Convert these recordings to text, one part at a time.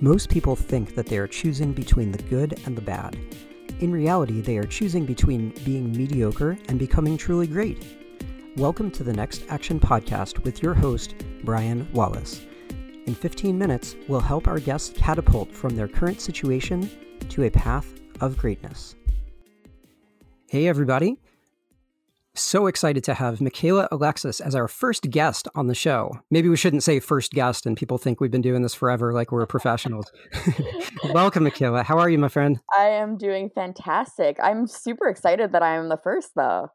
Most people think that they are choosing between the good and the bad. In reality, they are choosing between being mediocre and becoming truly great. Welcome to the Next Action Podcast with your host, Brian Wallace. In 15 minutes, we'll help our guests catapult from their current situation to a path of greatness. Hey, everybody. So excited to have Michaela Alexis as our first guest on the show. Maybe we shouldn't say first guest and people think we've been doing this forever like we're professionals. Welcome, Michaela. How are you, my friend? I am doing fantastic. I'm super excited that I am the first, though.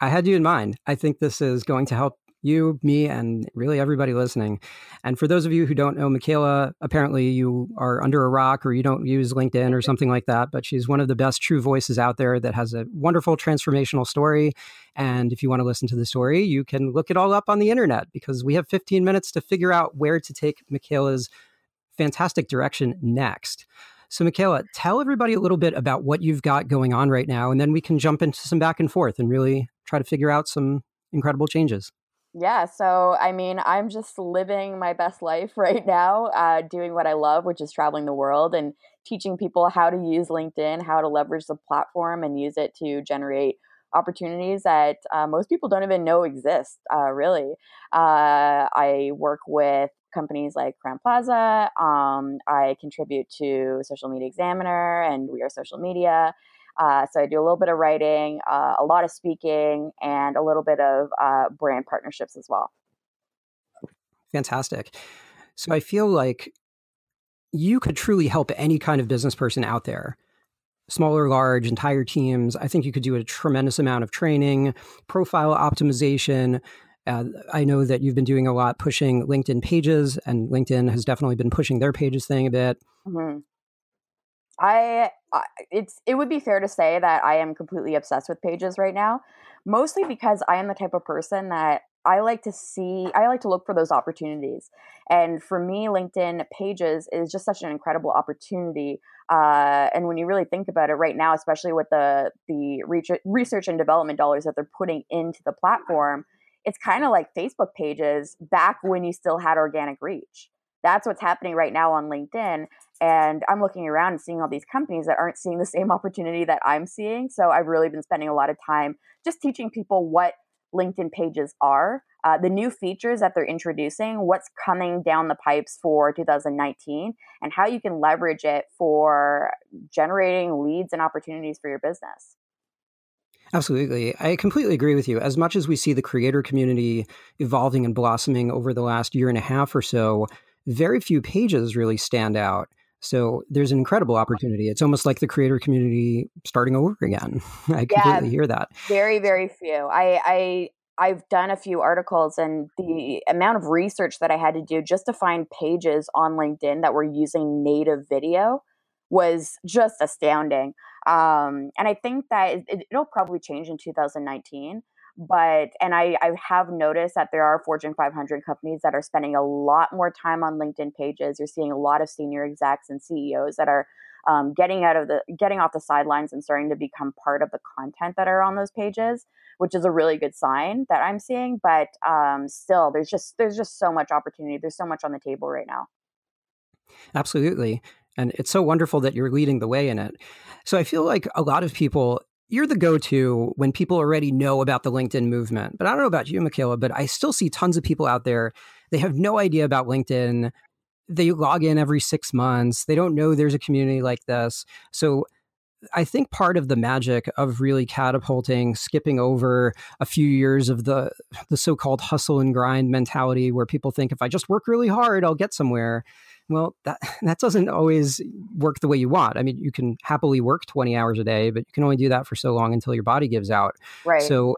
I had you in mind. I think this is going to help you, me, and really everybody listening. And for those of you who don't know Michaela, apparently you are under a rock or you don't use LinkedIn or something like that, but she's one of the best true voices out there that has a wonderful transformational story. And if you want to listen to the story, you can look it all up on the internet because we have 15 minutes to figure out where to take Michaela's fantastic direction next. So, Michaela, tell everybody a little bit about what you've got going on right now, and then we can jump into some back and forth and really try to figure out some incredible changes. Yeah, so I mean, I'm just living my best life right now, uh, doing what I love, which is traveling the world and teaching people how to use LinkedIn, how to leverage the platform and use it to generate opportunities that uh, most people don't even know exist, uh, really. Uh, I work with companies like Crowne Plaza. Um, I contribute to Social Media Examiner and We Are Social Media. Uh, so I do a little bit of writing, uh, a lot of speaking, and a little bit of uh, brand partnerships as well. Fantastic. So I feel like you could truly help any kind of business person out there, small or large, entire teams. I think you could do a tremendous amount of training, profile optimization. Uh, I know that you've been doing a lot pushing LinkedIn pages, and LinkedIn has definitely been pushing their pages thing a bit. Mm-hmm. I it's it would be fair to say that I am completely obsessed with pages right now, mostly because I am the type of person that I like to see I like to look for those opportunities. And for me, LinkedIn pages is just such an incredible opportunity. Uh, and when you really think about it right now, especially with the the research and development dollars that they're putting into the platform, it's kind of like Facebook pages back when you still had organic reach that's what's happening right now on LinkedIn. And I'm looking around and seeing all these companies that aren't seeing the same opportunity that I'm seeing. So I've really been spending a lot of time just teaching people what LinkedIn pages are, uh, the new features that they're introducing, what's coming down the pipes for 2019, and how you can leverage it for generating leads and opportunities for your business. Absolutely. I completely agree with you. As much as we see the creator community evolving and blossoming over the last year and a half or so, very few pages really stand out. So there's an incredible opportunity. It's almost like the creator community starting over again. I completely yeah, hear that. Very, very few. I, I I've done a few articles and the amount of research that I had to do just to find pages on LinkedIn that were using native video was just astounding. Um, and I think that it, it'll probably change in 2019 but and I, I have noticed that there are fortune 500 companies that are spending a lot more time on linkedin pages. You're seeing a lot of senior execs and ceos that are um, getting out of the getting off the sidelines and starting to become part of the content that are on those pages which is a really good sign that i'm seeing but um, still there's just there's just so much opportunity. There's so much on the table right now. Absolutely and it's so wonderful that you're leading the way in it. So i feel like a lot of people you're the go-to when people already know about the LinkedIn movement. But I don't know about you, Michaela, but I still see tons of people out there. They have no idea about LinkedIn. They log in every six months. They don't know there's a community like this. So I think part of the magic of really catapulting, skipping over a few years of the the so-called hustle and grind mentality, where people think if I just work really hard, I'll get somewhere well, that that doesn't always work the way you want. I mean, you can happily work 20 hours a day, but you can only do that for so long until your body gives out. Right. So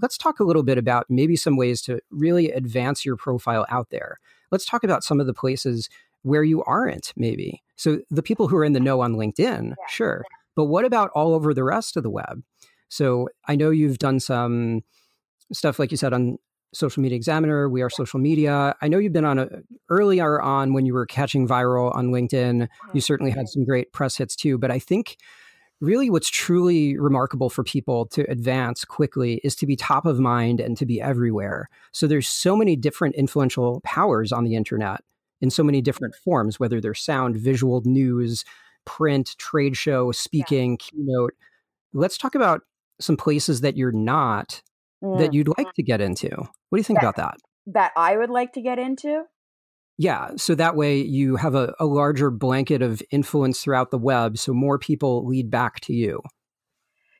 let's talk a little bit about maybe some ways to really advance your profile out there. Let's talk about some of the places where you aren't maybe. So the people who are in the know on LinkedIn, yeah. sure. But what about all over the rest of the web? So I know you've done some stuff like you said on Social Media Examiner, We Are Social Media. I know you've been on a earlier on when you were catching viral on LinkedIn. You mm-hmm. certainly had some great press hits too, but I think really what's truly remarkable for people to advance quickly is to be top of mind and to be everywhere. So there's so many different influential powers on the internet. in so many different forms, whether they're sound, visual, news, print, trade show, speaking, yeah. keynote. Let's talk about some places that you're not mm. that you'd like to get into. What do you think that, about that? That I would like to get into? Yeah. So that way you have a, a larger blanket of influence throughout the web. So more people lead back to you.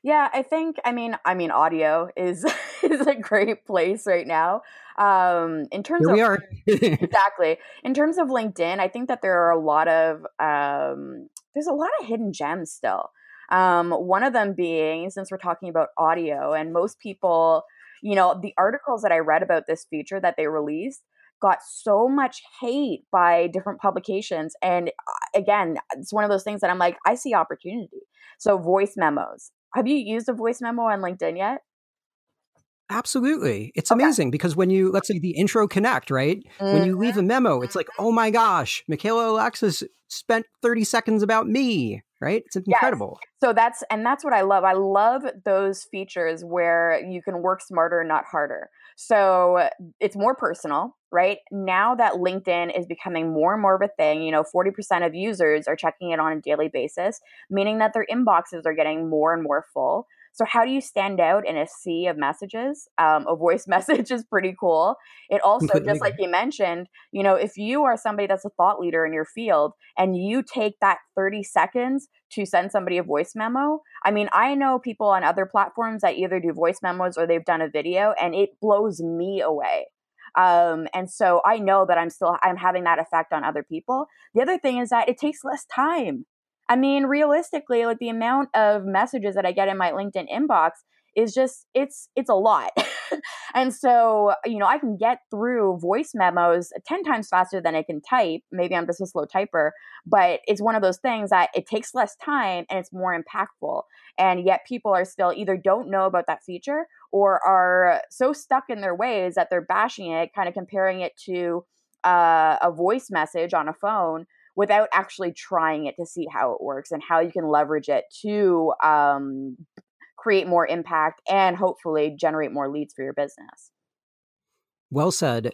Yeah, I think I mean I mean audio is is a great place right now. Um in terms Here of we are. exactly. In terms of LinkedIn, I think that there are a lot of um there's a lot of hidden gems still. Um one of them being since we're talking about audio and most people, you know, the articles that I read about this feature that they released got so much hate by different publications. And uh, again, it's one of those things that I'm like, I see opportunity. So, voice memos. Have you used a voice memo on LinkedIn yet? Absolutely. It's okay. amazing because when you, let's say the intro connect, right? Mm-hmm. When you leave a mm-hmm. memo, it's like, oh my gosh, Michaela Alexis spent 30 seconds about me, right? It's incredible. Yes. So that's, and that's what I love. I love those features where you can work smarter, not harder. So it's more personal, right? Now that LinkedIn is becoming more and more of a thing, you know, 40% of users are checking it on a daily basis, meaning that their inboxes are getting more and more full. So, how do you stand out in a sea of messages? Um, a voice message is pretty cool. It also, just like you mentioned, you know, if you are somebody that's a thought leader in your field and you take that 30 seconds to send somebody a voice memo, I mean, I know people on other platforms that either do voice memos or they've done a video, and it blows me away. Um, and so I know that I'm still I'm having that effect on other people. The other thing is that it takes less time. I mean, realistically, like the amount of messages that I get in my LinkedIn inbox is just it's it's a lot. and so, you know, I can get through voice memos 10 times faster than I can type. Maybe I'm just a slow typer, but it's one of those things that it takes less time and it's more impactful. And yet people are still either don't know about that feature or are so stuck in their ways that they're bashing it, kind of comparing it to uh, a voice message on a phone without actually trying it to see how it works and how you can leverage it to um, create more impact and hopefully generate more leads for your business. Well said.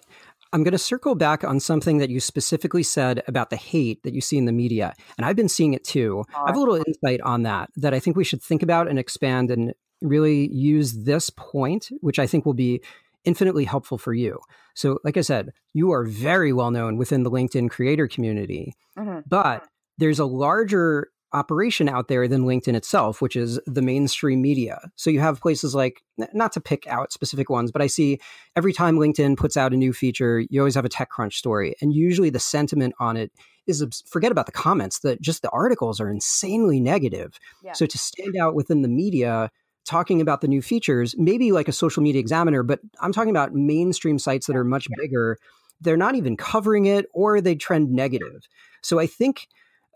I'm going to circle back on something that you specifically said about the hate that you see in the media. And I've been seeing it too. I have a little insight on that that I think we should think about and expand and really use this point, which I think will be infinitely helpful for you. So, like I said, you are very well known within the LinkedIn creator community, mm-hmm. but there's a larger operation out there than LinkedIn itself, which is the mainstream media. So you have places like, not to pick out specific ones, but I see every time LinkedIn puts out a new feature, you always have a TechCrunch story. And usually the sentiment on it is forget about the comments, that just the articles are insanely negative. Yeah. So to stand out within the media, talking about the new features, maybe like a social media examiner, but I'm talking about mainstream sites that are much bigger. They're not even covering it or they trend negative. So I think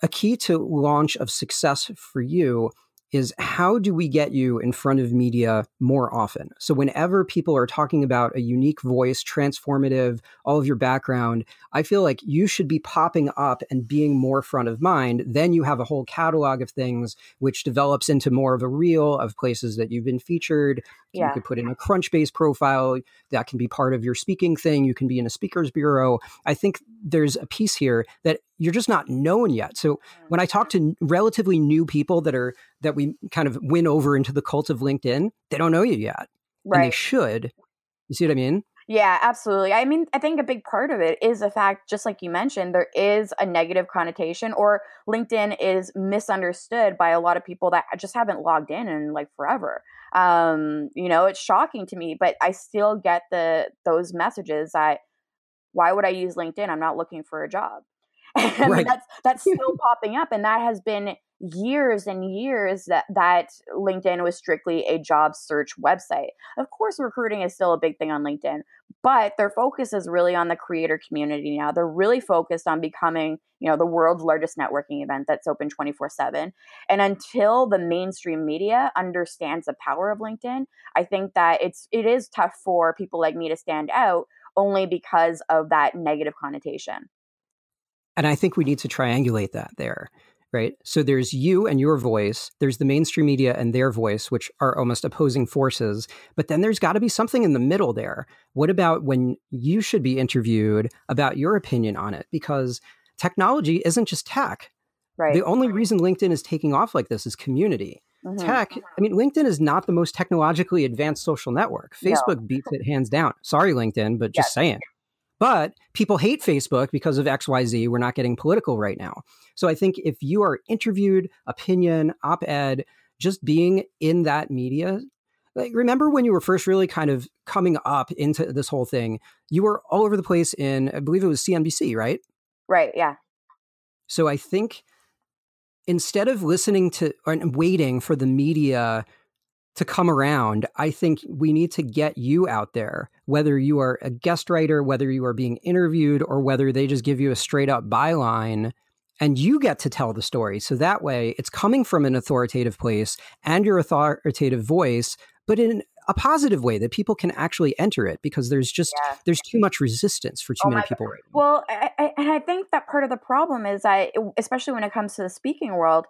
a key to launch of success for you is how do we get you in front of media more often? So, whenever people are talking about a unique voice, transformative, all of your background, I feel like you should be popping up and being more front of mind. Then you have a whole catalog of things which develops into more of a reel of places that you've been featured. Yeah. You could put in a Crunchbase profile that can be part of your speaking thing. You can be in a speakers bureau. I think there's a piece here that you're just not known yet. So when I talk to relatively new people that are that we kind of win over into the cult of LinkedIn, they don't know you yet. Right. And they should. You see what I mean? Yeah, absolutely. I mean, I think a big part of it is the fact, just like you mentioned, there is a negative connotation, or LinkedIn is misunderstood by a lot of people that just haven't logged in in like forever. Um, you know, it's shocking to me, but I still get the those messages that why would I use LinkedIn? I'm not looking for a job. And right. that's that's still popping up and that has been years and years that that LinkedIn was strictly a job search website. Of course recruiting is still a big thing on LinkedIn, but their focus is really on the creator community now. They're really focused on becoming, you know, the world's largest networking event that's open 24/7. And until the mainstream media understands the power of LinkedIn, I think that it's it is tough for people like me to stand out only because of that negative connotation. And I think we need to triangulate that there right? So there's you and your voice, there's the mainstream media and their voice, which are almost opposing forces. But then there's got to be something in the middle there. What about when you should be interviewed about your opinion on it? Because technology isn't just tech. Right. The only reason LinkedIn is taking off like this is community. Mm-hmm. Tech, I mean, LinkedIn is not the most technologically advanced social network. Facebook no. beats it hands down. Sorry, LinkedIn, but just yes. saying. But people hate Facebook because of XYZ. We're not getting political right now. So I think if you are interviewed, opinion, op ed, just being in that media, like remember when you were first really kind of coming up into this whole thing, you were all over the place in, I believe it was CNBC, right? Right, yeah. So I think instead of listening to and waiting for the media to come around, I think we need to get you out there, whether you are a guest writer, whether you are being interviewed, or whether they just give you a straight up byline and you get to tell the story. So that way it's coming from an authoritative place and your authoritative voice, but in a positive way that people can actually enter it because there's just yeah. there's too much resistance for too oh many people right well I, I, and i think that part of the problem is i especially when it comes to the speaking world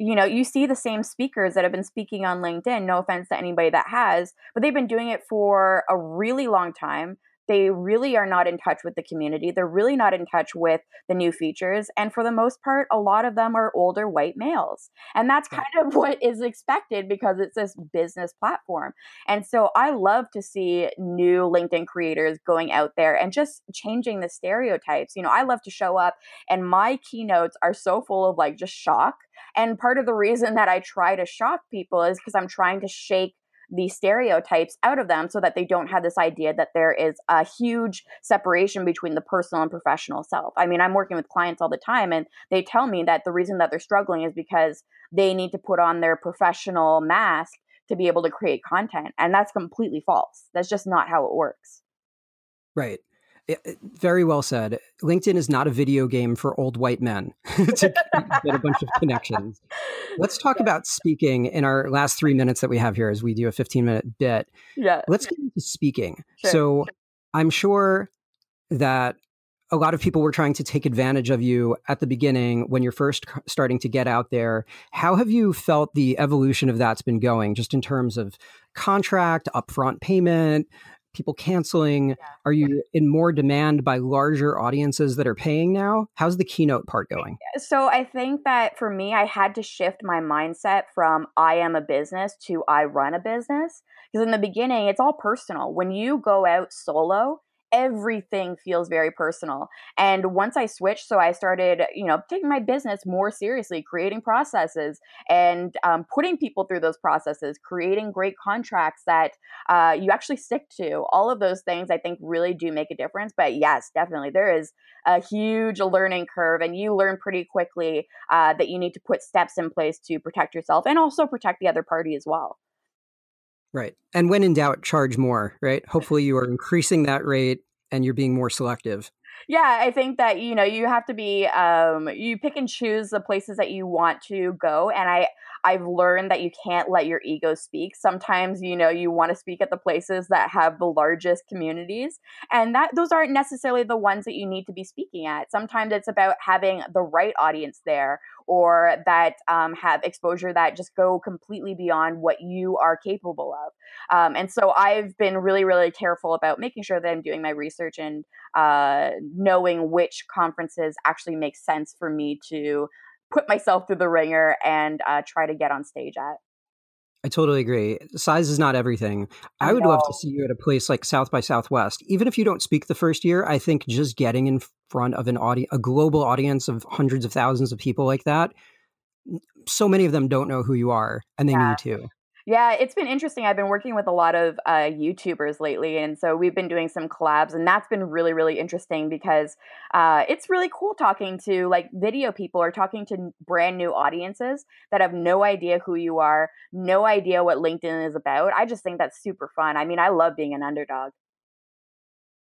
you know, you see the same speakers that have been speaking on LinkedIn, no offense to anybody that has, but they've been doing it for a really long time. They really are not in touch with the community. They're really not in touch with the new features. And for the most part, a lot of them are older white males. And that's kind of what is expected because it's this business platform. And so I love to see new LinkedIn creators going out there and just changing the stereotypes. You know, I love to show up and my keynotes are so full of like just shock and part of the reason that I try to shock people is because I'm trying to shake the stereotypes out of them so that they don't have this idea that there is a huge separation between the personal and professional self. I mean, I'm working with clients all the time and they tell me that the reason that they're struggling is because they need to put on their professional mask to be able to create content. And that's completely false. That's just not how it works. Right Eh, eh, very well said. LinkedIn is not a video game for old white men to get a bunch of connections. Let's talk yeah. about speaking in our last three minutes that we have here as we do a 15 minute bit. Yeah. Let's get into speaking. Sure. So I'm sure that a lot of people were trying to take advantage of you at the beginning when you're first starting to get out there. How have you felt the evolution of that's been going, just in terms of contract, upfront payment, people canceling? Yeah. Are you in more demand by larger audiences that are paying now? How's the keynote part going? So I think that for me, I had to shift my mindset from I am a business to I run a business. Because in the beginning, it's all personal. When you go out solo, everything feels very personal. And once I switched, so I started, you know, taking my business more seriously, creating processes and um, putting people through those processes, creating great contracts that uh, you actually stick to. All of those things I think really do make a difference. But yes, definitely, there is a huge learning curve, and you learn pretty quickly uh, that you need to put steps in place to protect yourself and also protect the other party as well. Right. And when in doubt, charge more, right? Hopefully you are increasing that rate and you're being more selective. Yeah, I think that you know you have to be um you pick and choose the places that you want to go and I I've learned that you can't let your ego speak. Sometimes, you know, you want to speak at the places that have the largest communities, and that those aren't necessarily the ones that you need to be speaking at. Sometimes it's about having the right audience there or that um, have exposure that just go completely beyond what you are capable of. Um, and so I've been really, really careful about making sure that I'm doing my research and uh, knowing which conferences actually make sense for me to put myself through the ringer and uh, try to get on stage at. I totally agree. Size is not everything. I, I would love to see you at a place like South by Southwest. Even if you don't speak the first year, I think just getting in front of an audience, a global audience of hundreds of thousands of people like that, so many of them don't know who you are and they yeah. need to. Yeah, it's been interesting. I've been working with a lot of uh, YouTubers lately, and so we've been doing some collabs, and that's been really, really interesting because uh, it's really cool talking to like video people or talking to brand new audiences that have no idea who you are, no idea what LinkedIn is about. I just think that's super fun. I mean, I love being an underdog.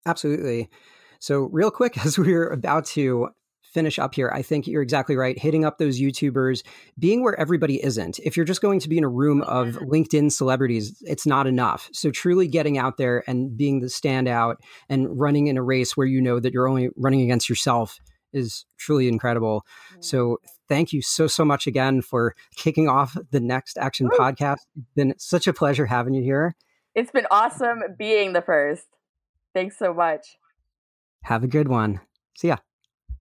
Absolutely. So, real quick, as we're about to finish up here, I think you're exactly right. Hitting up those YouTubers, being where everybody isn't. If you're just going to be in a room of mm-hmm. LinkedIn celebrities, it's not enough. So truly getting out there and being the standout and running in a race where you know that you're only running against yourself is truly incredible. So thank you so, so much again for kicking off the Next Action Woo! podcast. It's been such a pleasure having you here. It's been awesome being the first. Thanks so much. Have a good one. See ya.